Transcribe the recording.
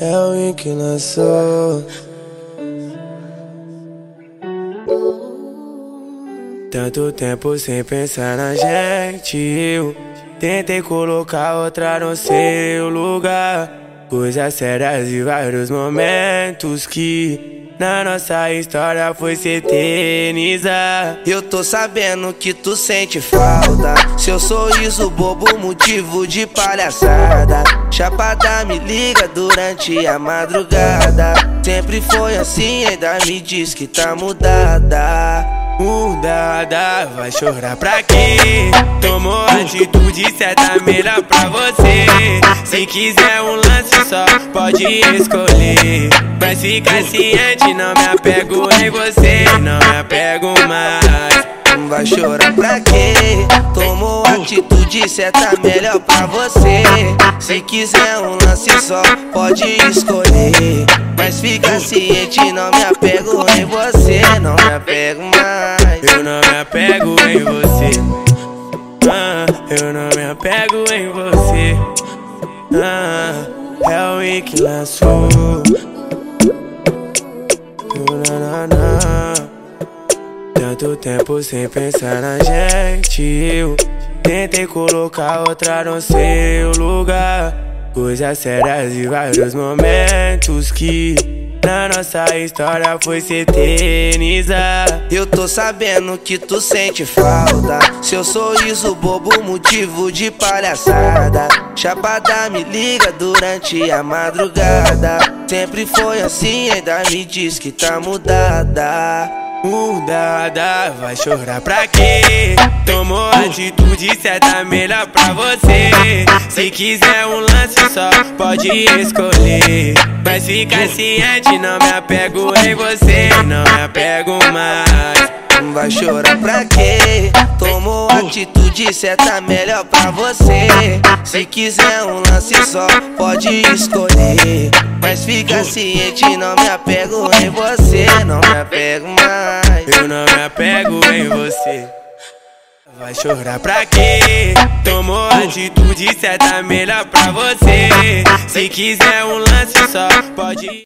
É o que lançou. Tanto tempo sem pensar na gente. Eu tentei colocar outra no seu lugar. Coisas sérias e vários momentos que na nossa história foi se eternizar. Eu tô sabendo que tu sente falta. Seu sorriso bobo, motivo de palhaçada. Chapada me liga durante a madrugada. Sempre foi assim, ainda me diz que tá mudada. Mudada, vai chorar pra quê? Tomou atitude certa, melhor pra você. Se quiser um lance só, pode escolher. Mas fica ciente, não me apego em você, não me apego mais. Vai chorar pra quê? Tomou atitude certa, melhor pra você. Se quiser um lance só, pode escolher. Mas fica ciente, não me apego em você, não me apego mais. Eu não me apego em você. Ah, eu não me apego em você. Ah, é o Win que lançou. Tanto tempo sem pensar na gente. Eu tentei colocar outra no seu lugar. Coisas sérias e vários momentos que na nossa história foi se eternizar. Eu tô sabendo que tu sente falta. Seu sorriso bobo, motivo de palhaçada. Chapada me liga durante a madrugada. Sempre foi assim, ainda me diz que tá mudada. Mudada, vai chorar pra quê? Tomou atitude certa, melhor pra você. Se quiser um lance só, pode escolher. Mas fica ciente, não me apego em você, não me apego mais. Vai chorar pra quê? Tomou atitude certa, melhor pra você. Se quiser um lance só, pode escolher. Mas fica ciente, não me apego em você, não me apego mais. Eu não me apego em você. Vai chorar pra quê? Tomou atitude certa, melhor pra você. Se quiser um lance só, pode